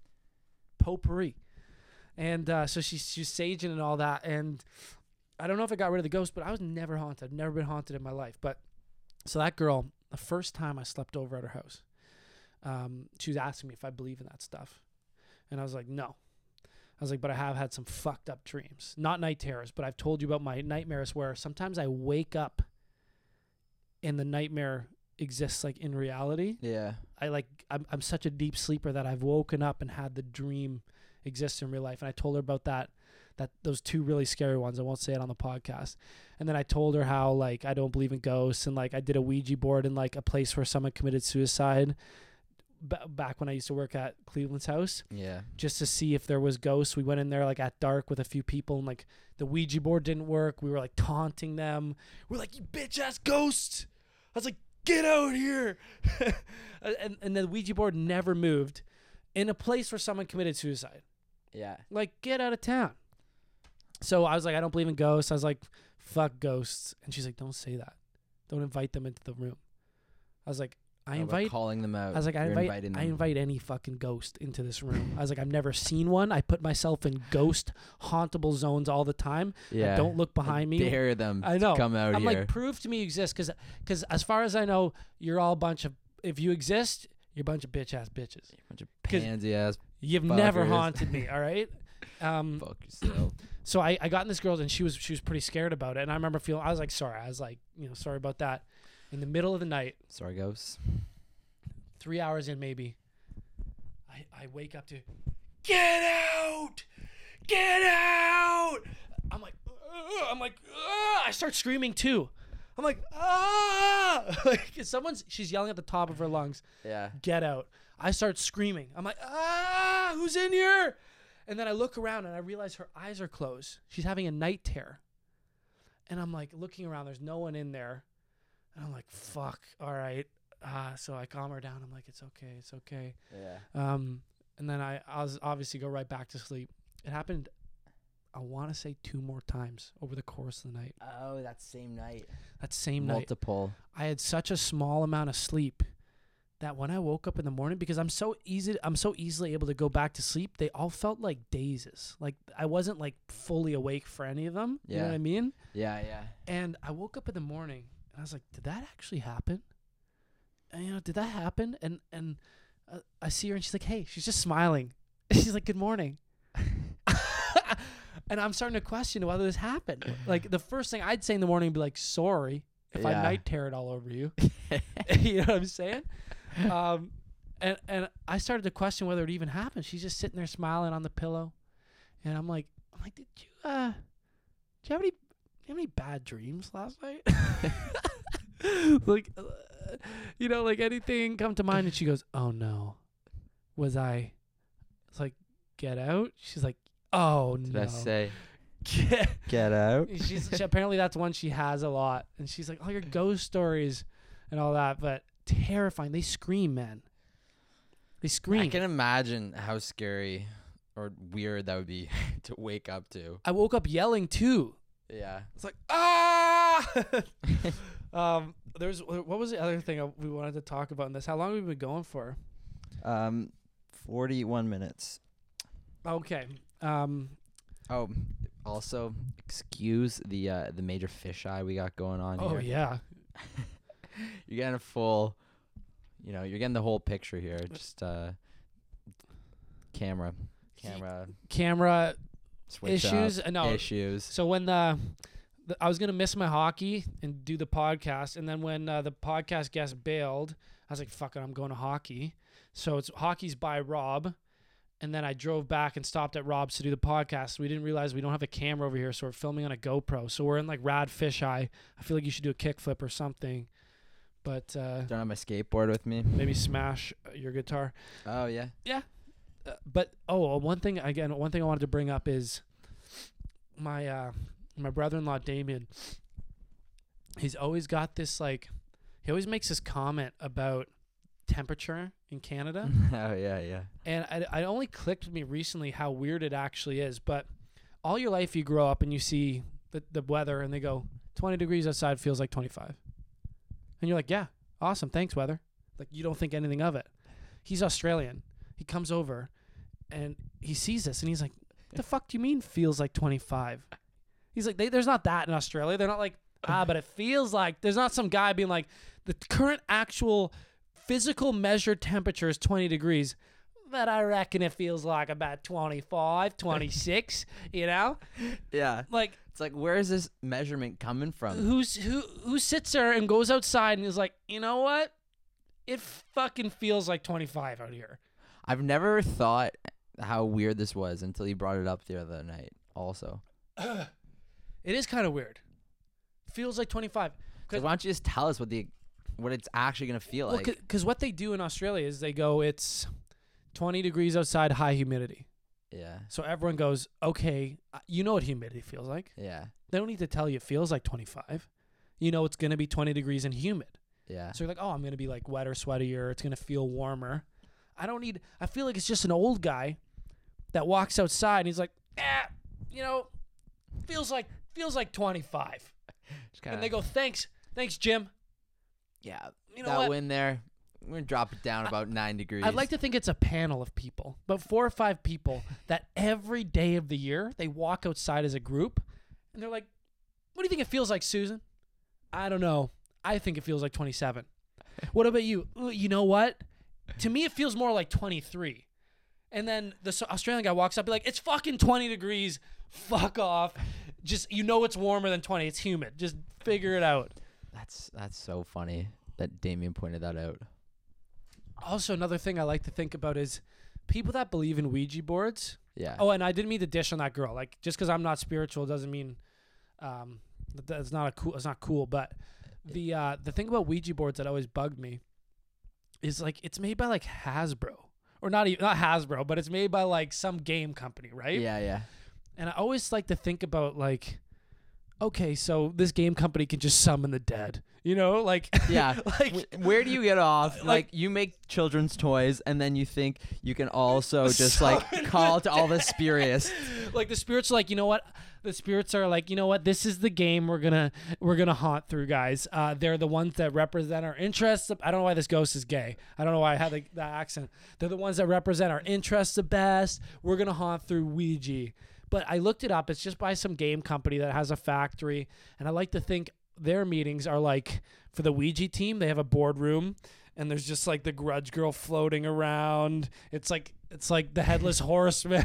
potpourri. And uh, so she's she's saging and all that. And I don't know if I got rid of the ghost, but I was never haunted. I've never been haunted in my life. But so that girl, the first time I slept over at her house, um, she was asking me if I believe in that stuff, and I was like, no. I was like, but I have had some fucked up dreams, not night terrors, but I've told you about my nightmares where sometimes I wake up, and the nightmare exists like in reality. Yeah. I like I'm I'm such a deep sleeper that I've woken up and had the dream exist in real life. And I told her about that that those two really scary ones. I won't say it on the podcast. And then I told her how like I don't believe in ghosts and like I did a Ouija board in like a place where someone committed suicide b- back when I used to work at Cleveland's house Yeah. just to see if there was ghosts. We went in there like at dark with a few people and like the Ouija board didn't work. We were like taunting them. We're like, you bitch ass ghosts. I was like, get out here. and, and the Ouija board never moved in a place where someone committed suicide. Yeah. Like, get out of town. So I was like, I don't believe in ghosts. I was like, fuck ghosts. And she's like, don't say that. Don't invite them into the room. I was like, I How invite calling them out. I was like, I You're invite, I invite any fucking ghost into this room. I was like, I've never seen one. I put myself in ghost hauntable zones all the time. Yeah. I don't look I behind me. Dare them. I know. come out I'm here. like, prove to me you exist, because because as far as I know, you're all a bunch of. If you exist, you're a bunch of bitch ass bitches. A bunch of pansy ass. You've never haunted me. All right. Um, Fuck yourself. so I, I got in this girl's and she was she was pretty scared about it. And I remember feeling I was like sorry I was like you know sorry about that. In the middle of the night Sorry, ghosts. three hours in maybe I, I wake up to get out! Get out! I'm like "Ugh," i'm like "Ugh." i start screaming too. I'm like ah like someone's she's yelling at the top of her lungs Yeah. get out. I start screaming. I'm like ah who's in here and then i look around and i realize her eyes are closed she's having a night terror and i'm like looking around there's no one in there and i'm like fuck all right uh, so I calm her down. I'm like, it's okay, it's okay. Yeah. Um, and then I, I was obviously go right back to sleep. It happened, I want to say two more times over the course of the night. Oh, that same night. That same night, Multiple. I had such a small amount of sleep that when I woke up in the morning because I'm so easy I'm so easily able to go back to sleep, they all felt like dazes. Like I wasn't like fully awake for any of them. Yeah. You know what I mean? Yeah, yeah. And I woke up in the morning and I was like, did that actually happen? And, you know, did that happen? And and uh, I see her and she's like, hey, she's just smiling. she's like, good morning. and I'm starting to question whether this happened. Like the first thing I'd say in the morning would be like, sorry if I Yeah. night tear it all over you. you know what I'm saying? Um, and and I started to question whether it even happened. She's just sitting there smiling on the pillow, and I'm like, I'm like, did you uh, did you have any, did you have any bad dreams last night? like, uh, you know, like anything come to mind? And she goes, Oh no, was I? It's like, get out. She's like, Oh Did no, I say get get out? she's she, apparently that's one she has a lot, and she's like, "Oh, your ghost stories and all that," but terrifying. They scream, man. They scream. I can imagine how scary or weird that would be to wake up to. I woke up yelling too. Yeah. It's like ah. um, there's what was the other thing we wanted to talk about in this? How long have we been going for? Um, 41 minutes. Okay. Um, Oh, also excuse the uh the major fisheye we got going on oh here. yeah. You're getting a full, you know, you're getting the whole picture here. Just uh, camera, camera Camera switch issues. up, Uh, no. issues. So when the, the I was gonna miss my hockey and do the podcast, and then when uh, the podcast guest bailed, I was like, "Fuck it, I'm going to hockey." So it's hockey's by Rob, and then I drove back and stopped at Rob's to do the podcast. We didn't realize we don't have a camera over here, so we're filming on a GoPro. So we're in like rad fisheye. I feel like you should do a kickflip or something, but uh, Don't have my skateboard with me. maybe smash uh, your guitar. Oh yeah. Uh, but oh, one thing again, one thing I wanted to bring up is my uh my brother-in-law Damien. He's always got this like he always makes this comment about temperature in Canada, oh yeah, yeah. and I, I only clicked with me recently how weird it actually is. But all your life you grow up and you see the the weather, and they go 20 degrees outside feels like 25, and you're like, yeah, awesome, thanks weather. Like you don't think anything of it. He's Australian. He comes over, and he sees this, and he's like, "What the fuck do you mean feels like 25?" He's like, they, "There's not that in Australia. They're not like ah, but it feels like there's not some guy being like the current actual physical measured temperature is 20 degrees." But I reckon it feels like about 25, 26, you know? Yeah. Like It's like where is this measurement coming from? who's who who sits there and goes outside and is like, "You know what? It fucking feels like 25 out here." I've never thought how weird this was until you brought it up the other night. Also, It is kind of weird. Feels like 25. so why don't you just tell us what the what it's actually gonna feel Well, like? because what they do in Australia is they go, it's 20 degrees outside, high humidity. Yeah, So everyone goes, okay, uh, you know what humidity feels like. yeah, They don't need to tell you it feels like 25. You know it's going to be 20 degrees and humid. yeah. So you're like, oh, I'm going to be like wetter, sweatier. It's going to feel warmer. I don't need, I feel like it's just an old guy that walks outside and he's like, ah, you know, feels like, feels like 25. Kinda, And they go, thanks, thanks, Jim. yeah. You know that what? wind there, we're gonna drop it down about nine degrees. I'd like to think it's a panel of people, but four or five people that every day of the year they walk outside as a group and they're like, What do you think it feels like, Susan? I don't know. I think it feels like 27. What about you? You know what? To me, it feels more like 23. And then the Australian guy walks up, be like, It's fucking 20 degrees. Fuck off. Just, you know, it's warmer than 20. It's humid. Just figure it out. That's that's so funny that Damien pointed that out. Also, another thing I like to think about is people that believe in Ouija boards. Yeah. Oh, and I didn't mean to dish on that girl. Like just because I'm not spiritual doesn't mean um that that's not a cool. It's not cool. But the uh the thing about Ouija boards that always bugged me is like it's made by like Hasbro or not even not Hasbro, but it's made by like some game company, right? Yeah, yeah. And I always like to think about like, okay, so this game company can just summon the dead. You know, like Yeah. like Wh- Where do you get off? Like- Like, you make children's toys, and then you think you can also just like call to all the spirits. like the spirits are like you know what the spirits are like you know what this is the game we're gonna we're gonna haunt through guys uh, they're the ones that represent our interests i don't know why this ghost is gay i don't know why i had the, that accent they're the ones that represent our interests the best we're gonna haunt through ouija but i looked it up it's just by some game company that has a factory and i like to think their meetings are like for the ouija team they have a boardroom and there's just like the grudge girl floating around it's like it's like the headless horseman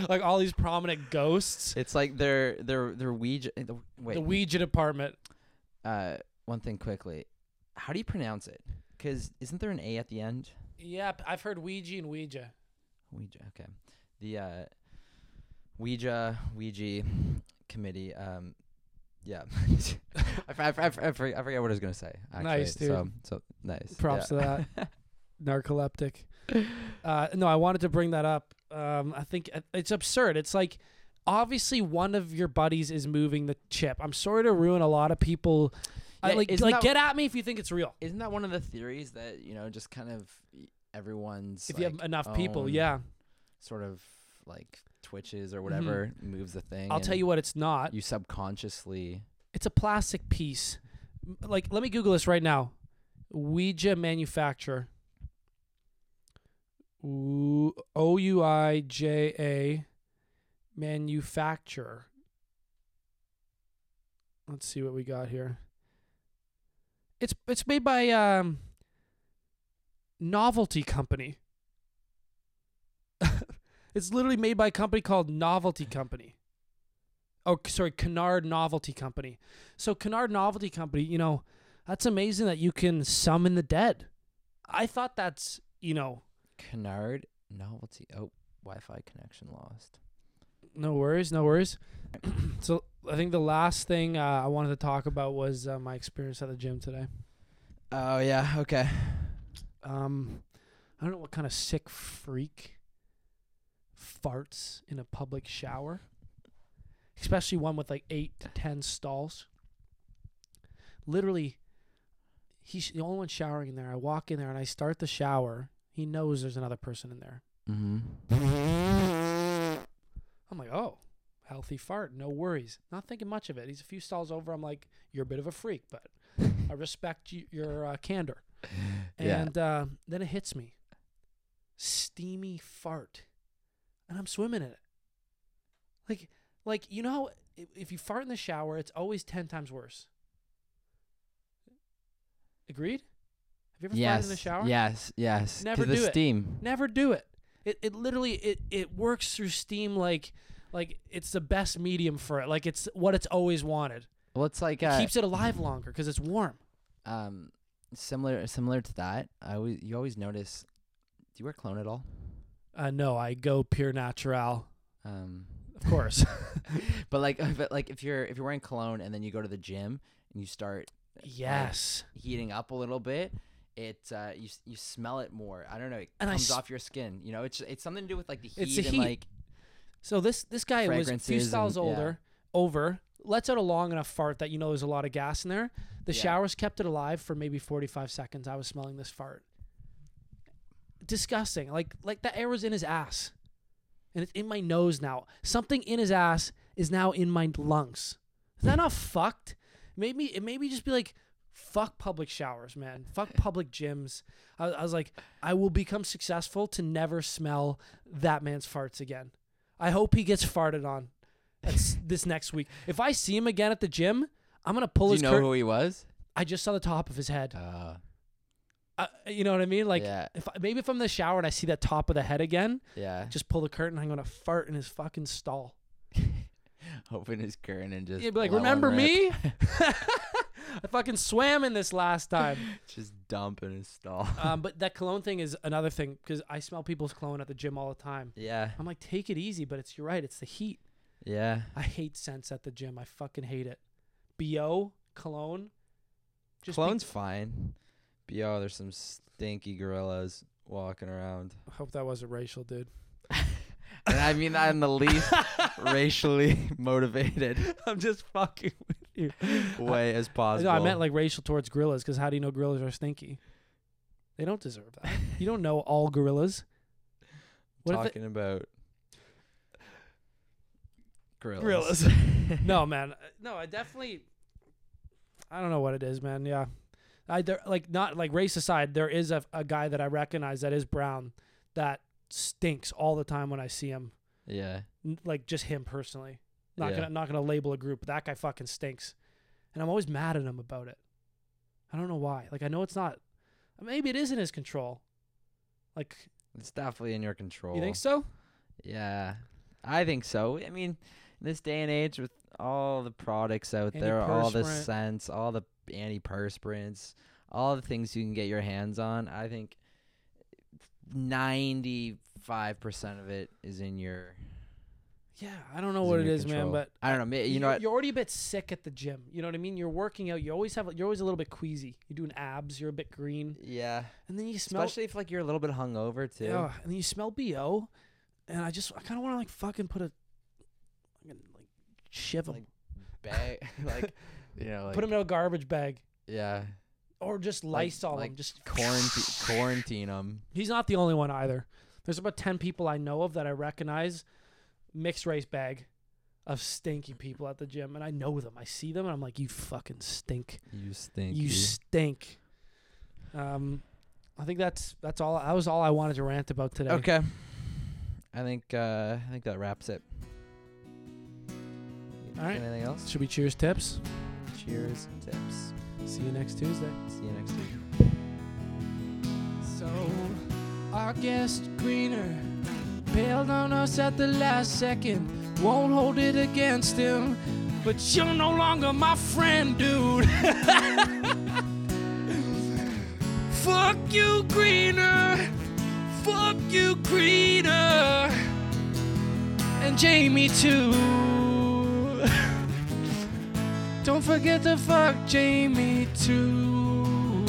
like all these prominent ghosts It's like their their their Ouija. uh, the- Wait, the ouija department uh, one thing quickly. How do you pronounce it? Because isn't there an A at the end? yeah I've heard ouija and ouija Ouija. Okay. The uh, Ouija Ouija committee. Um, yeah. I, I, I, I, forget, I what I was gonna say. Actually. Nice, dude. So so nice. Props yeah. to that. narcoleptic uh, no i wanted to bring that up um, i think it's absurd it's like obviously one of your buddies is moving the chip i'm sorry to ruin a lot of people I, Yeah, like like that- get at me if you think it's real Isn't that one of the theories that you know just kind of everyone's if you have enough people yeah sort of like twitches or whatever moves the thing. Mm-hmm. i'll tell you what it's not You subconsciously. it's a plastic piece like let me google this right now ouija manufacturer O U I J A manufacturer. Let's see what we got here. It's it's made by um Novelty Company. It's literally made by a company called Novelty Company. Oh, sorry, Kennard Novelty Company. So Kennard Novelty Company, you know, that's amazing that you can summon the dead. I thought that's, you know, Canard novelty. Oh, Wi-Fi connection lost. No worries, no worries. so I think the last thing uh, I wanted to talk about was uh, my experience at the gym today. Oh yeah. Okay. Um, I don't know what kind of sick freak farts in a public shower, especially one with like eight to ten stalls. Literally, he's the only one showering in there. I walk in there and I start the shower. He knows there's another person in there. Mm-hmm. I'm like, oh, healthy fart, no worries. Not thinking much of it. He's a few stalls over. I'm like, you're a bit of a freak, but I respect you, your uh, candor. Yeah. And uh, then it hits me, steamy fart, and I'm swimming in it. Like, like you know, how if you fart in the shower, it's always ten times worse. Agreed? Have you ever farted in the shower? Yes. Yes. Never do the it. steam. Never do it. It it literally it it works through steam like like it's the best medium for it. Like it's what it's always wanted. Well, it's like It uh, keeps it alive longer because it's warm. um similar similar to that. I always you always notice. Do you wear cologne at all? Uh, no, I go pure natural, Um, of course. but like, but like if you're if you're wearing cologne and then you go to the gym and you start yes. heating up a little bit, it uh, you you smell it more. I don't know. It And comes off your skin. You know, it's it's something to do with like the heat It's the and heat. like So this this guy was a few styles and- yeah. older, over, lets out a long enough fart that you know there's a lot of gas in there. The Yeah. showers kept it alive for maybe 45 seconds. I was smelling this fart. Disgusting. Like like that air was in his ass. And it's in my nose now. Something in his ass is now in my lungs. Is that not fucked? Made me it made me just be like fuck public showers, man. Fuck public gyms. I, I was like, I will become successful to never smell that man's farts again. I hope he gets farted on. This next week. If I see him again at the gym, I'm gonna pull Do you know curtain. who he was? I just saw the top of his head. Uh, Uh, you know what I mean? Like, yeah, if I, maybe if I'm in the shower and I see that top of the head again, yeah. just pull the curtain. I'm gonna fart in his fucking stall. Open his curtain and just You'd be like, remember me? I fucking swam in this last time. just dump in his stall. Um, but that cologne thing is another thing because I smell people's cologne at the gym all the time. yeah, I'm like, take it easy, but it's you're right. It's the heat. yeah. I hate scents at the gym. I fucking hate it. Bo cologne. Just be- fine. But yo, there's some stinky gorillas walking around. I hope that wasn't racial, dude. and I mean that in the least racially motivated I'm just fucking with you. way as possible. No, I meant like racial towards gorillas because how do you know gorillas are stinky? They don't deserve that. you don't know all gorillas. What if Talking about gorillas. Gorillas. no, man. Uh, No, I definitely. I don't know what it is, man. Yeah, I there like not like race aside. There is a a guy that I recognize that is brown that stinks all the time when I see him. yeah. N- Like just him personally. Not Yeah. gonna not gonna label a group. But that guy fucking stinks, and I'm always mad at him about it. I don't know why. Like I know it's not. Maybe it is in his control. Like It's definitely in your control. you think so? Yeah, I think so. I mean, in this day and age, with all the products out there, all the scents, all the antiperspirants, all the things you can get your hands on, I think ninety-five percent of it is in your. Yeah, I don't know what it is, is, man. But I don't know. You you're, know what? you're already a bit sick at the gym. You know what I mean? You're working out. You always have. You're always a little bit queasy. You're doing abs. You're a bit green, Yeah, and then you smell. especially if like you're a little bit hungover too. Yeah, and then you smell bo, and I just I kind of want to like fucking put a, like shiv Like, Bag, like you know, like put him in a garbage bag, yeah, or just Lysol like him. Just quarantine quarantine them. He's not the only one either. There's about ten people I know of that I recognize, mixed race bag, of stinky people at the gym, and I know them. I see them, and I'm like, you fucking stink. You stink. You stink. Um, I think that's that's all. That was all I wanted to rant about today. Okay. I think uh, I think that wraps it. All right. Anything else? Should we cheers tips? Cheers. And tips. See you next Tuesday. See you next week. So, our guest Greener bailed on us at the last second. Won't hold it against him, but you're no longer my friend, dude. Fuck you, Greener. Fuck you, Greener. And Jamie, too. Don't forget to fuck Jamie, too.